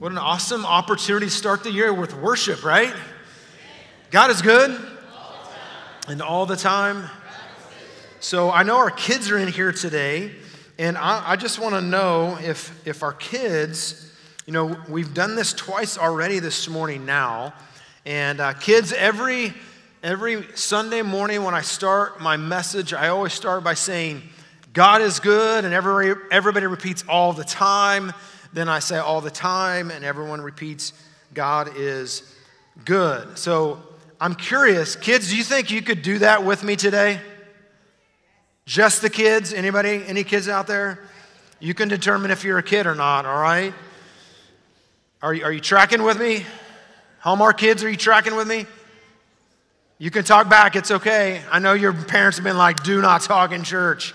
What an awesome opportunity to start the year with worship, right? God is good and all the time. So I know our kids are in here today, and I, I just want to know if, if our kids, you know, we've done this twice already this morning now, and uh, kids, every every Sunday morning when I start my message, I always start by saying, God is good, and everybody, everybody repeats all the time. Then I say all the time, and everyone repeats, God is good. So I'm curious, kids, do you think you could do that with me today? Just the kids? Anybody? Any kids out there? You can determine if you're a kid or not, all right? Are you, are you tracking with me? Hallmark kids, are you tracking with me? You can talk back, it's okay. I know your parents have been like, do not talk in church.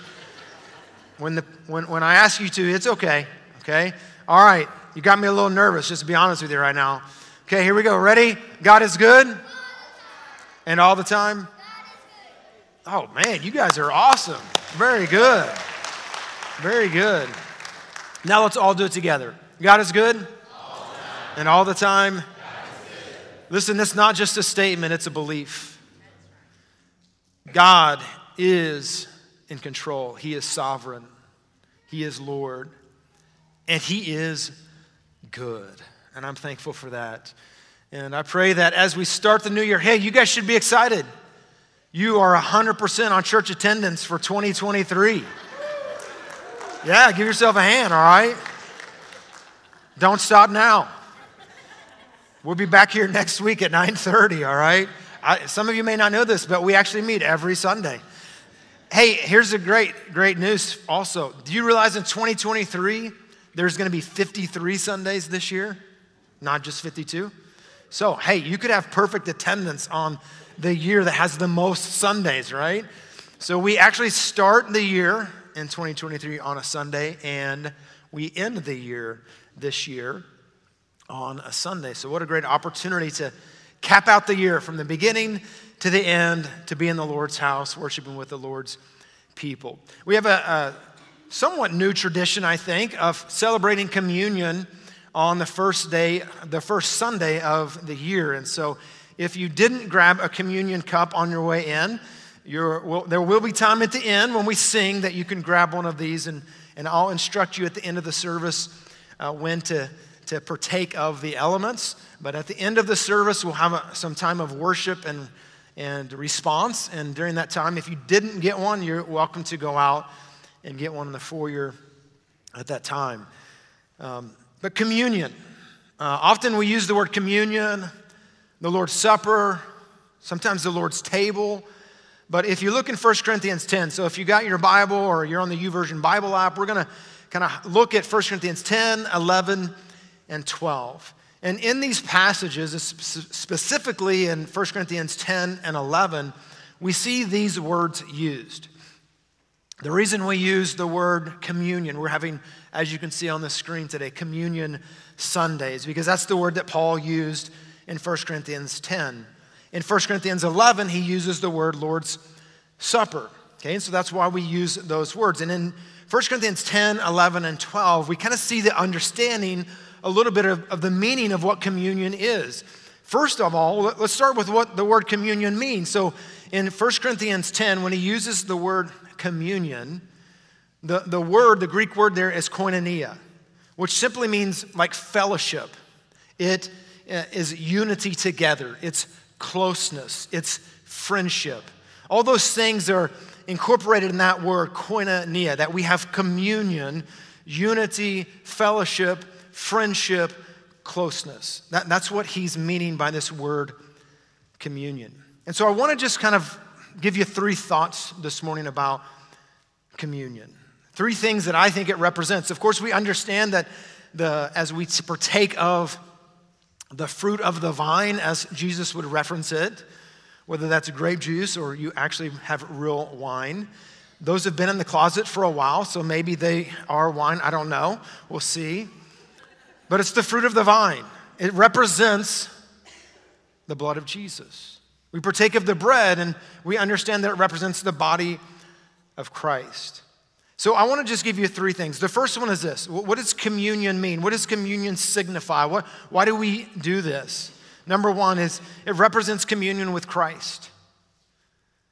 When, the, when, when I ask you to, it's okay, okay? All right, you got me a little nervous, just to be honest with you right now. Okay, here we go. Ready? God is good? And all the time? Oh, man, you guys are awesome. Very good. Very good. Now let's all do it together. God is good? And all the time? Listen, it's not just a statement, it's a belief. God is in control, He is sovereign, He is Lord, and He is good. And I'm thankful for that. And I pray that as we start the new year, hey, you guys should be excited. You are 100% on church attendance for 2023. Yeah, give yourself a hand, all right? Don't stop now. We'll be back here next week at 9:30, all right? I, some of you may not know this, but we actually meet every Sunday. Hey, here's a great, great news also. Do you realize in 2023, there's going to be 53 Sundays this year, not just 52? So, hey, you could have perfect attendance on the year that has the most Sundays, right? So, we actually start the year in 2023 on a Sunday, and we end the year this year on a Sunday. So, what a great opportunity to cap out the year from the beginning to the end to be in the Lord's house, worshiping with the Lord's people. We have a, a somewhat new tradition, I think, of celebrating communion on the first day, the first Sunday of the year. And so, if you didn't grab a communion cup on your way in, well, there will be time at the end when we sing that you can grab one of these, and, and I'll instruct you at the end of the service uh, when to to partake of the elements. But at the end of the service, we'll have a, some time of worship and, and response. And during that time, if you didn't get one, you're welcome to go out and get one in the foyer at that time. Um, but communion. Uh, often we use the word communion, the Lord's Supper, sometimes the Lord's table. But if you look in 1 Corinthians 10, so if you got your Bible or you're on the YouVersion Bible app, we're going to kind of look at 1 Corinthians 10, 11, and 12. And in these passages, specifically in 1 Corinthians 10 and 11, we see these words used. The reason we use the word communion, we're having, as you can see on the screen today, communion Sundays, because that's the word that Paul used in 1 Corinthians 10. In 1 Corinthians 11, he uses the word Lord's Supper. Okay, and so that's why we use those words. And in 1 Corinthians 10, 11, and 12, we kind of see the understanding a little bit of, of the meaning of what communion is. First of all, let's start with what the word communion means. So in 1 Corinthians 10, when he uses the word communion, the, the word, the Greek word there is koinonia, which simply means like fellowship. It uh, unity together, it's closeness, it's friendship. All those things are incorporated in that word koinonia, that we have communion, unity, fellowship, friendship, closeness. That, that's what he's meaning by this word communion. And so I want to just kind of give you three thoughts this morning about communion. Three things that I think it represents. Of course, we understand that the, as we partake of the fruit of the vine, as Jesus would reference it, whether that's grape juice or you actually have real wine. Those have been in the closet for a while, so maybe they are wine. I don't know. We'll see but it's the fruit of the vine. It represents the blood of Jesus. We partake of the bread and we understand that it represents the body of Christ. So I want to just give you three things. The first one is this What does communion mean? What does communion signify? What, why do we do this? Number one is it represents communion with Christ.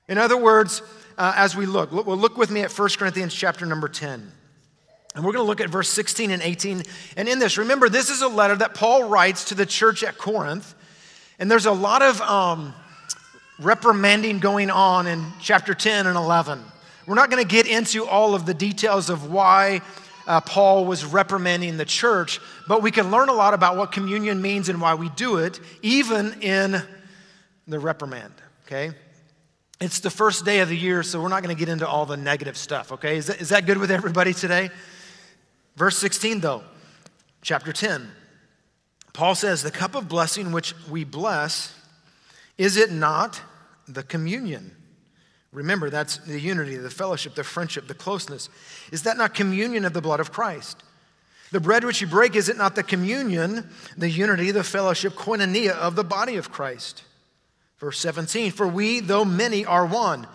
In other words, uh, as we look, look, well, look with me at 1 Corinthians chapter number 10. And we're going to look at verse 16 and 18. And in this, remember, this is a letter that Paul writes to the church at Corinth. And there's a lot of um, reprimanding going on in chapter 10 and 11. We're not going to get into all of the details of why uh, Paul was reprimanding the church, but we can learn a lot about what communion means and why we do it, even in the reprimand, okay? It's the first day of the year, so we're not going to get into all the negative stuff, okay? Is that, is that good with everybody today? Verse 16, though, chapter 10, Paul says, The cup of blessing which we bless, is it not the communion? Remember, that's the unity, the fellowship, the friendship, the closeness. Is that not communion of the blood of Christ? The bread which you break, is it not the communion, the unity, the fellowship, koinonia of the body of Christ? Verse 17 For we, though many, are one.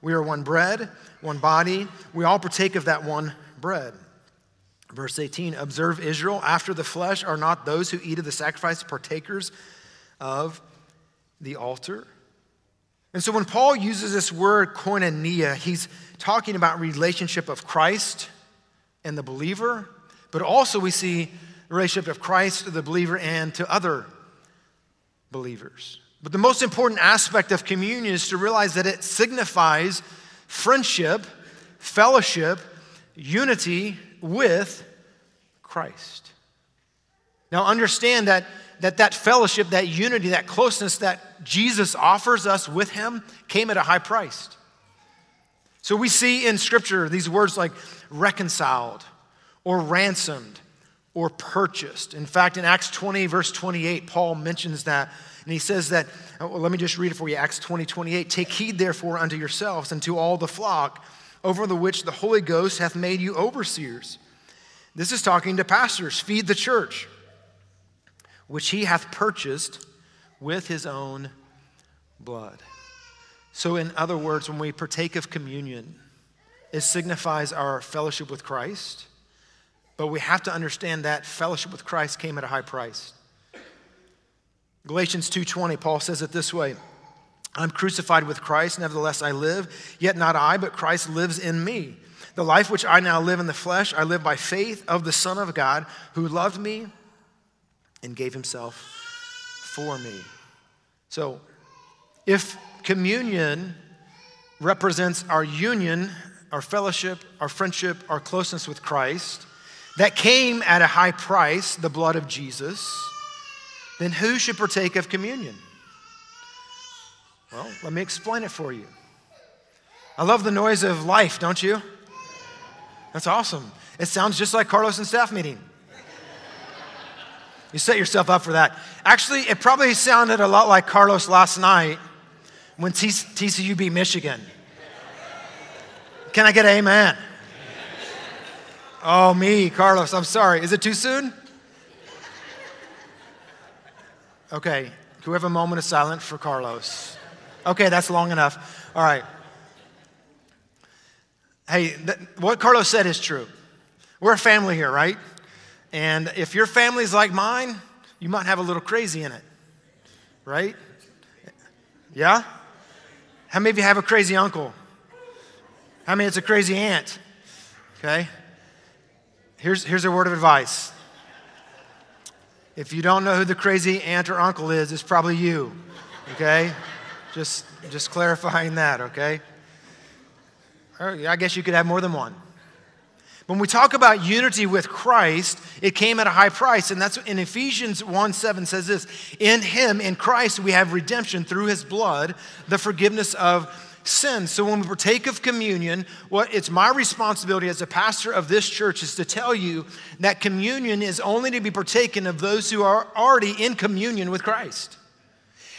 We are one bread, one body. We all partake of that one bread. Verse 18 Observe Israel, after the flesh are not those who eat of the sacrifice partakers of the altar? And so when Paul uses this word koinonia, he's talking about relationship of Christ and the believer, but also we see relationship of Christ to the believer and to other believers. But the most important aspect of communion is to realize that it signifies friendship, fellowship, unity with Christ. Now understand that that that fellowship, that unity, that closeness that Jesus offers us with him came at a high price. So we see in scripture these words like reconciled or ransomed or purchased. In fact, in Acts 20, verse 28, Paul mentions that. And he says that, oh, well, let me just read it for you Acts 20, 28. Take heed, therefore, unto yourselves and to all the flock over the which the Holy Ghost hath made you overseers. This is talking to pastors. Feed the church which he hath purchased with his own blood. So, in other words, when we partake of communion, it signifies our fellowship with Christ, but we have to understand that fellowship with Christ came at a high price. Galatians 2:20 Paul says it this way I'm crucified with Christ nevertheless I live yet not I but Christ lives in me the life which I now live in the flesh I live by faith of the son of God who loved me and gave himself for me. So, if communion represents our union, our fellowship, our friendship, our closeness with Christ, that came at a high price, the blood of Jesus, then who should partake of communion? Well, let me explain it for you. I love the noise of life, don't you? That's awesome. It sounds just like Carlos and staff meeting. You set yourself up for that. Actually, it probably sounded a lot like Carlos last night when TCU beat Michigan. Can I get an amen? Oh, me, Carlos, I'm sorry. Is it too soon? Okay, can we have a moment of silence for Carlos? Okay, that's long enough. All right. Hey, th- what Carlos said is true. We're a family here, right? And if your family's like mine, you might have a little crazy in it, right? Yeah? How many of you have a crazy uncle? How many it's a crazy aunt? Okay? Here's, here's a word of advice. If you don't know who the crazy aunt or uncle is, it's probably you. Okay? just, just clarifying that, okay? Oh, or I guess you could have more than one. When we talk about unity with Christ, it came at a high price. And that's in Ephesians 1 7 says this In him, in Christ, we have redemption through his blood, the forgiveness of sin. So when we partake of communion, what it's my responsibility as a pastor of this church is to tell you that communion is only to be partaken of those who are already in communion with Christ.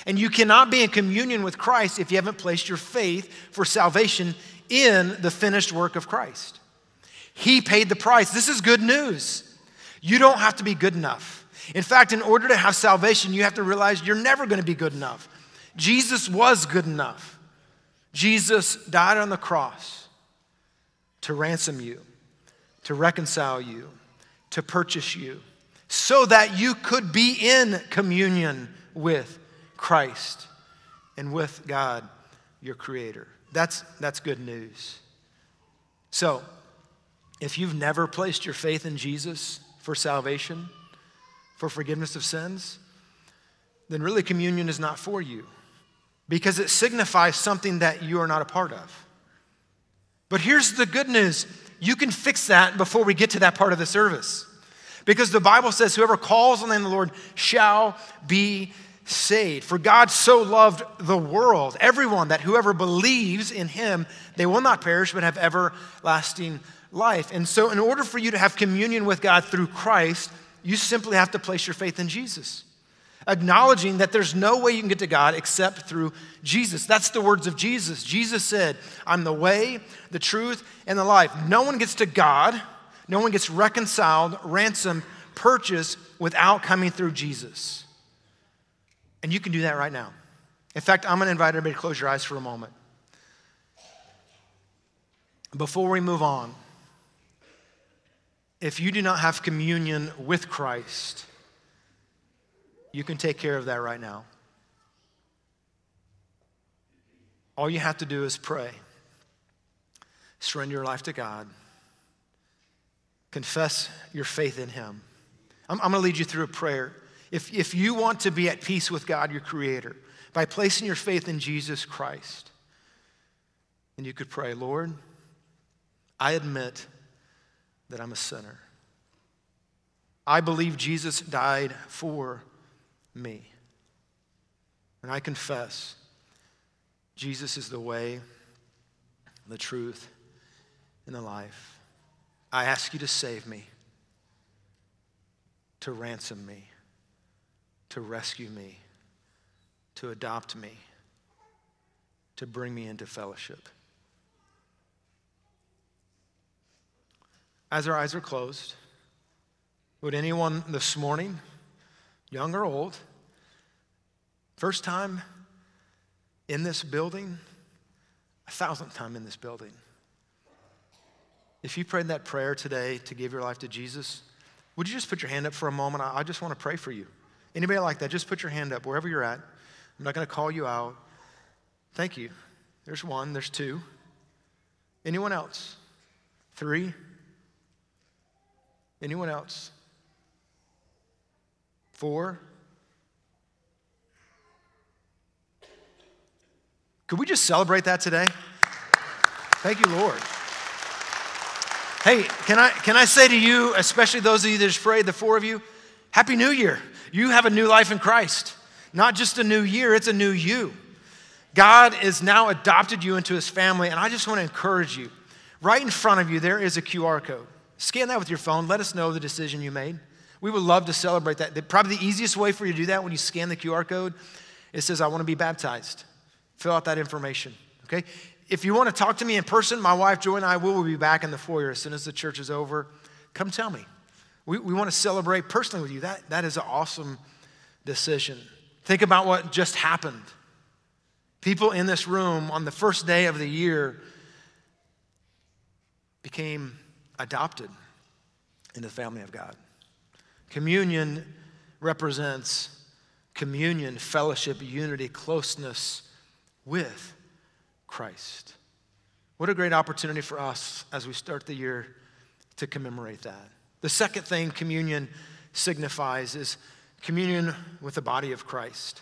And you cannot be in communion with Christ if you haven't placed your faith for salvation in the finished work of Christ. He paid the price. This is good news. You don't have to be good enough. In fact, in order to have salvation, you have to realize you're never going to be good enough. Jesus was good enough. Jesus died on the cross to ransom you, to reconcile you, to purchase you, so that you could be in communion with Christ and with God, your Creator. That's, that's good news. So, if you've never placed your faith in Jesus for salvation, for forgiveness of sins, then really communion is not for you because it signifies something that you are not a part of. But here's the good news you can fix that before we get to that part of the service. Because the Bible says, whoever calls on the name of the Lord shall be saved. For God so loved the world, everyone, that whoever believes in him, they will not perish but have everlasting life. And so, in order for you to have communion with God through Christ, you simply have to place your faith in Jesus acknowledging that there's no way you can get to God except through Jesus. That's the words of Jesus. Jesus said, I'm the way, the truth, and the life. No one gets to God, no one gets reconciled, ransomed, purchased without coming through Jesus. And you can do that right now. In fact, I'm going to invite everybody to close your eyes for a moment. Before we move on, if you do not have communion with Christ, you can take care of that right now. All you have to do is pray, surrender your life to God, confess your faith in Him. I'm, I'm going to lead you through a prayer. If, if you want to be at peace with God, your Creator, by placing your faith in Jesus Christ, and you could pray, Lord, I admit that I'm a sinner. I believe Jesus died for me. And I confess Jesus is the way, the truth, and the life. I ask you to save me, to ransom me, to rescue me, to adopt me, to bring me into fellowship. As our eyes are closed, would anyone this morning young or old, first time in this building, a thousandth time in this building. If you prayed that prayer today to give your life to Jesus, would you just put your hand up for a moment? I just want to pray for you. Anybody like that, just put your hand up wherever you're at. I'm not going to call you out. Thank you. There's one, there's two. Anyone else? Three? Anyone else? Four. Could we just celebrate that today? Thank you, Lord. Hey, can I, can I say to you, especially those of you that just prayed, the four of you, Happy New Year. You have a new life in Christ. Not just a new year, it's a new you. God has now adopted you into his family, and I just want to encourage you. Right in front of you, there is a QR code. Scan that with your phone. Let us know the decision you made. We would love to celebrate that. Probably the easiest way for you to do that when you scan the QR code, it says, I want to be baptized. Fill out that information, okay? If you want to talk to me in person, my wife Joy and I will be back in the foyer as soon as the church is over. Come tell me. We, we want to celebrate personally with you. That, that is an awesome decision. Think about what just happened. People in this room on the first day of the year became adopted into the family of God. Communion represents communion, fellowship, unity, closeness with Christ. What a great opportunity for us as we start the year to commemorate that. The second thing communion signifies is communion with the body of Christ.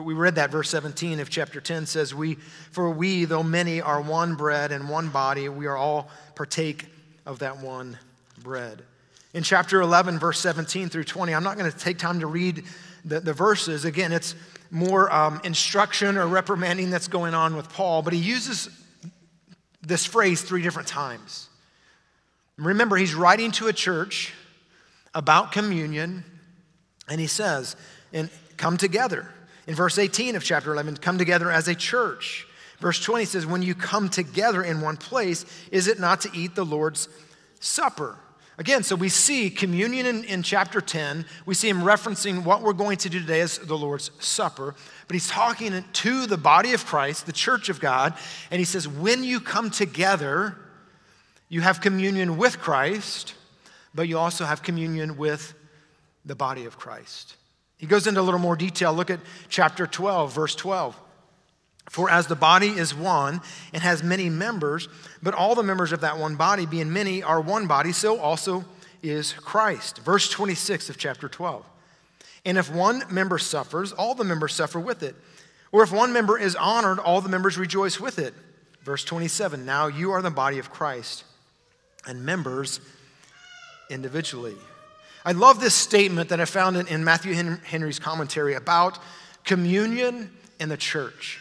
We read that verse 17 of chapter 10 says, we, For we, though many, are one bread and one body, we are all partake of that one bread in chapter 11, verse 17 through 20. I'm not going to take time to read the, the verses. Again, it's more um, instruction or reprimanding that's going on with Paul, but he uses this phrase three different times. Remember, he's writing to a church about communion, and he says, and come together. In verse 18 of chapter 11, come together as a church. Verse 20 says, when you come together in one place, is it not to eat the Lord's supper? Again, so we see communion in, in, chapter 10. We see him referencing what we're going to do today as the Lord's Supper. But he's talking to the body of Christ, the church of God, and he says, When you come together, You have communion with Christ, but you also have communion with the body of Christ. He goes into a little more detail. Look at chapter 12, verse 12. For as the body is one and has many members, but all the members of that one body, being many, are one body, so also is Christ. Verse 26 of chapter 12. And if one member suffers, all the members suffer with it. Or if one member is honored, all the members rejoice with it. Verse 27 Now you are the body of Christ and members individually. I love this statement that I found in, in Matthew Henry's commentary about communion in the church.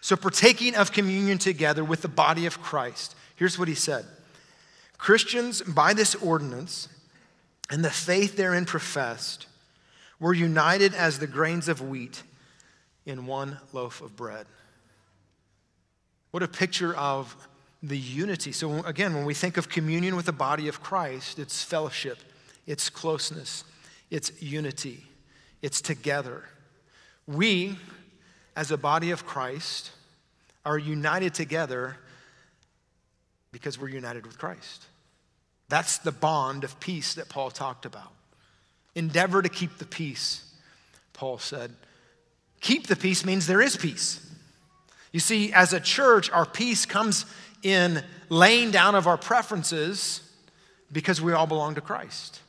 So, partaking of communion together with the body of Christ. Here's what he said Christians, by this ordinance and the faith therein professed, were united as the grains of wheat in one loaf of bread. What a picture of the unity. So, again, when we think of communion with the body of Christ, it's fellowship, it's closeness, it's unity, it's together. We, as a body of Christ, are united together because we're united with Christ. That's the bond of peace that Paul talked about. Endeavor to keep the peace, Paul said. Keep the peace means there is peace. You see, as a church, our peace comes in laying down of our preferences because we all belong to Christ.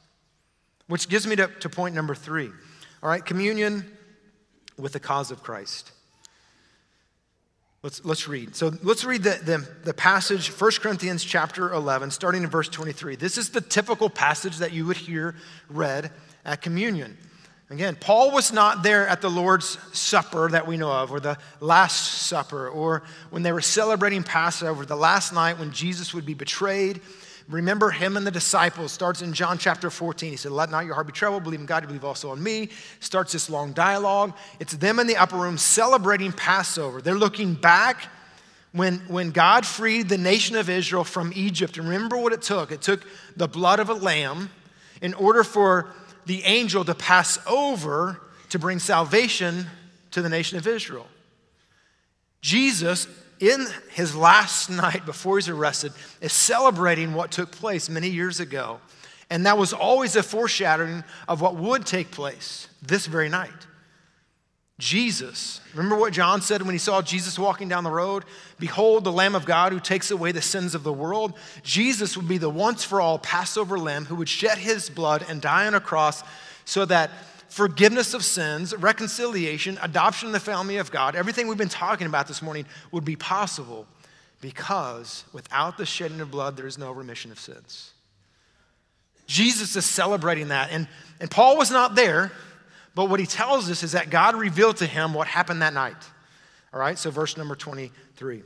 Which gives me to, to point number three. All right, communion with the cause of Christ. Let's, let's read. So let's read the, the, the, passage, 1 Corinthians chapter 11, starting in verse 23. This is the typical passage that you would hear read at communion. Again, Paul was not there at the Lord's Supper that we know of, or the Last Supper, or when they were celebrating Passover, the last night when Jesus would be betrayed. Remember him and the disciples starts in John chapter 14. He said, Let not your heart be troubled, believe in God, believe also in me. Starts this long dialogue. It's them in the upper room celebrating Passover. They're looking back when, when God freed the nation of Israel from Egypt. And remember what it took it took the blood of a lamb in order for the angel to pass over to bring salvation to the nation of Israel. Jesus, in his last night before he's arrested, is celebrating what took place many years ago. And that was always a foreshadowing of what would take place this very night. Jesus. Remember what John said when he saw Jesus walking down the road? Behold, the Lamb of God who takes away the sins of the world. Jesus would be the once for all Passover lamb who would shed his blood and die on a cross so that forgiveness of sins, reconciliation, adoption in the family of God, everything we've been talking about this morning would be possible because without the shedding of blood, there is no remission of sins. Jesus is celebrating that. And, and Paul was not there. But what he tells us is that God revealed to him what happened that night. All right, so verse number 23.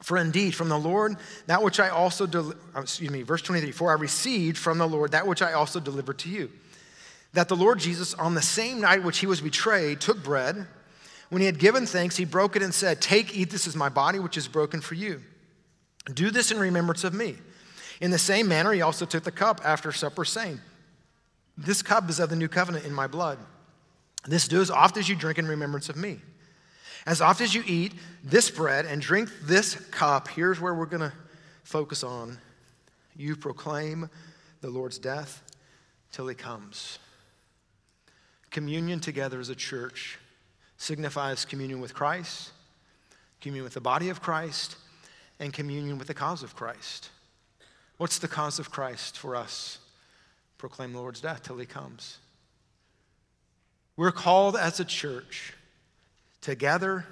For indeed, from the Lord, that which I also, del- uh, excuse me, verse 23, for I received from the Lord that which I also delivered to you. That the Lord Jesus, on the same night which he was betrayed, took bread. When he had given thanks, he broke it and said, Take, eat, this is my body, which is broken for you. Do this in remembrance of me. In the same manner, he also took the cup after supper, saying, This cup is of the new covenant in my blood. This do as oft as you drink in remembrance of me. As oft as you eat this bread and drink this cup, here's where we're going to focus on. You proclaim the Lord's death till he comes. Communion together as a church signifies communion with Christ, communion with the body of Christ, and communion with the cause of Christ. What's the cause of Christ for us? Proclaim the Lord's death till he comes. We're called as a church to gather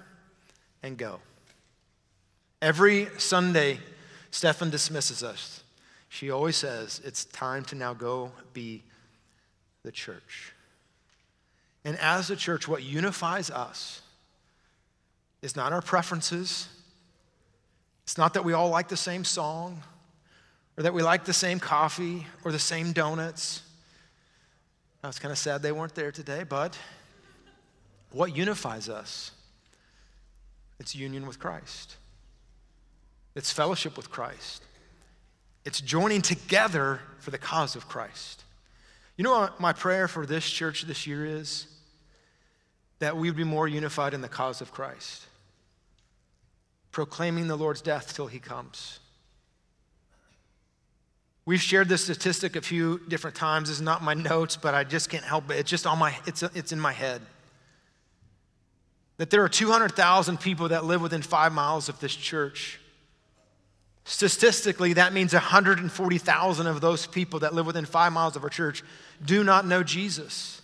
and go. Every Sunday, Stefan dismisses us. She always says, It's time to now go be the church. And as a church, what unifies us is not our preferences. It's not that we all like the same song or that we like the same coffee or the same donuts. I was kind of sad they weren't there today, but what unifies us? It's union with Christ, it's fellowship with Christ, it's joining together for the cause of Christ. You know what my prayer for this church this year is? That we would be more unified in the cause of Christ, proclaiming the Lord's death till he comes. We've shared this statistic a few different times. It's not my notes, but I just can't help it. It's just on my, it's, it's in my head. That there are 200,000 people that live within five miles of this church. Statistically, that means 140,000 of those people that live within five miles of our church do not know Jesus.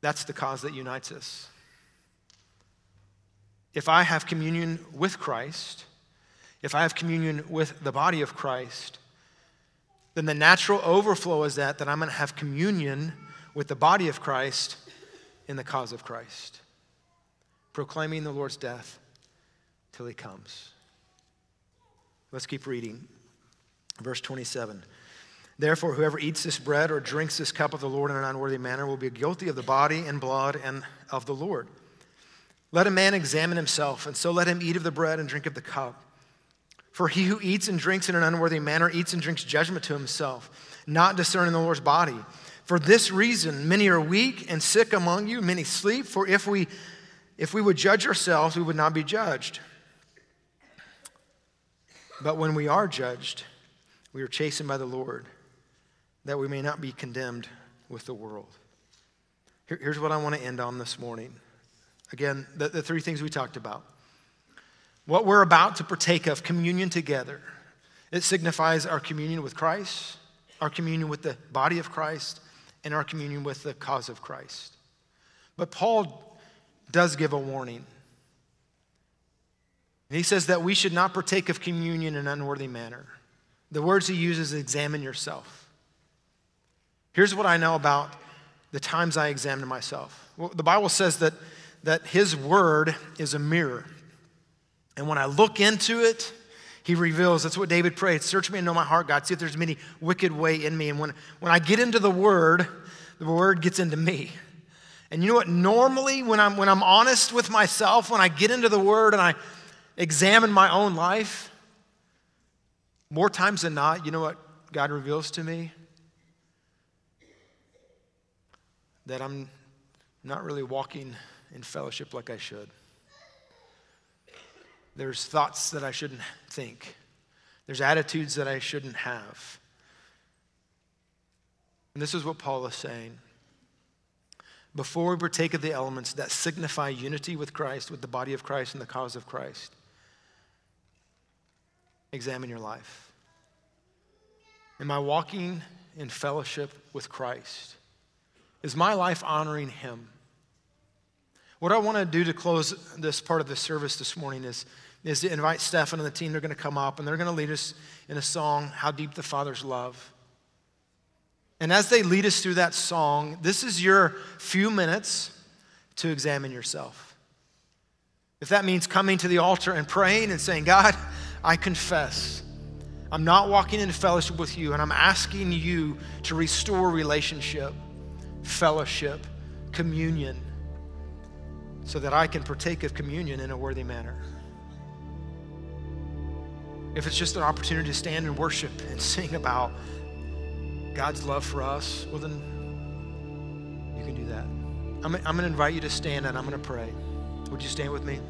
That's the cause that unites us. If I have communion with Christ, if I have communion with the body of Christ, then the natural overflow is that that I'm going to have communion with the body of Christ in the cause of Christ, proclaiming the Lord's death till he comes. Let's keep reading. Verse 27. Therefore, whoever eats this bread or drinks this cup of the Lord in an unworthy manner will be guilty of the body and blood and of the Lord. Let a man examine himself, and so let him eat of the bread and drink of the cup. For he who eats and drinks in an unworthy manner eats and drinks judgment to himself, not discerning the Lord's body. For this reason, many are weak and sick among you, many sleep. For if we, if we would judge ourselves, we would not be judged. But when we are judged, we are chastened by the Lord, that we may not be condemned with the world. Here, here's what I want to end on this morning. Again, the, the three things we talked about. What we're about to partake of, communion together, it signifies our communion with Christ, our communion with the body of Christ, and our communion with the cause of Christ. But Paul does give a warning. He says that we should not partake of communion in an unworthy manner. The words he uses examine yourself. Here's what I know about the times I examine myself. Well, the Bible says that, that his word is a mirror. And when I look into it, he reveals, that's what David prayed, search me and know my heart, God. See if there's any wicked way in me. And when, when I get into the word, the word gets into me. And you know what? Normally, when I'm, when I'm honest with myself, when I get into the word and I examine my own life, more times than not, you know what God reveals to me? That I'm not really walking in fellowship like I should. There's thoughts that I shouldn't think. There's attitudes that I shouldn't have. And this is what Paul is saying. Before we partake of the elements that signify unity with Christ, with the body of Christ and the cause of Christ, examine your life. Am I walking in fellowship with Christ? Is my life honoring Him? What I want to do to close this part of the service this morning is, is to invite Stefan and the team. They're going to come up and they're going to lead us in a song, How Deep the Father's Love. And as they lead us through that song, this is your few minutes to examine yourself. If that means coming to the altar and praying and saying, God, I confess I'm not walking in fellowship with you, and I'm asking you to restore relationship, fellowship, communion, so that I can partake of communion in a worthy manner. If it's just an opportunity to stand and worship and sing about God's love for us, well, then you can do that. I'm, I'm going to invite you to stand and I'm going to pray. Would you stand with me?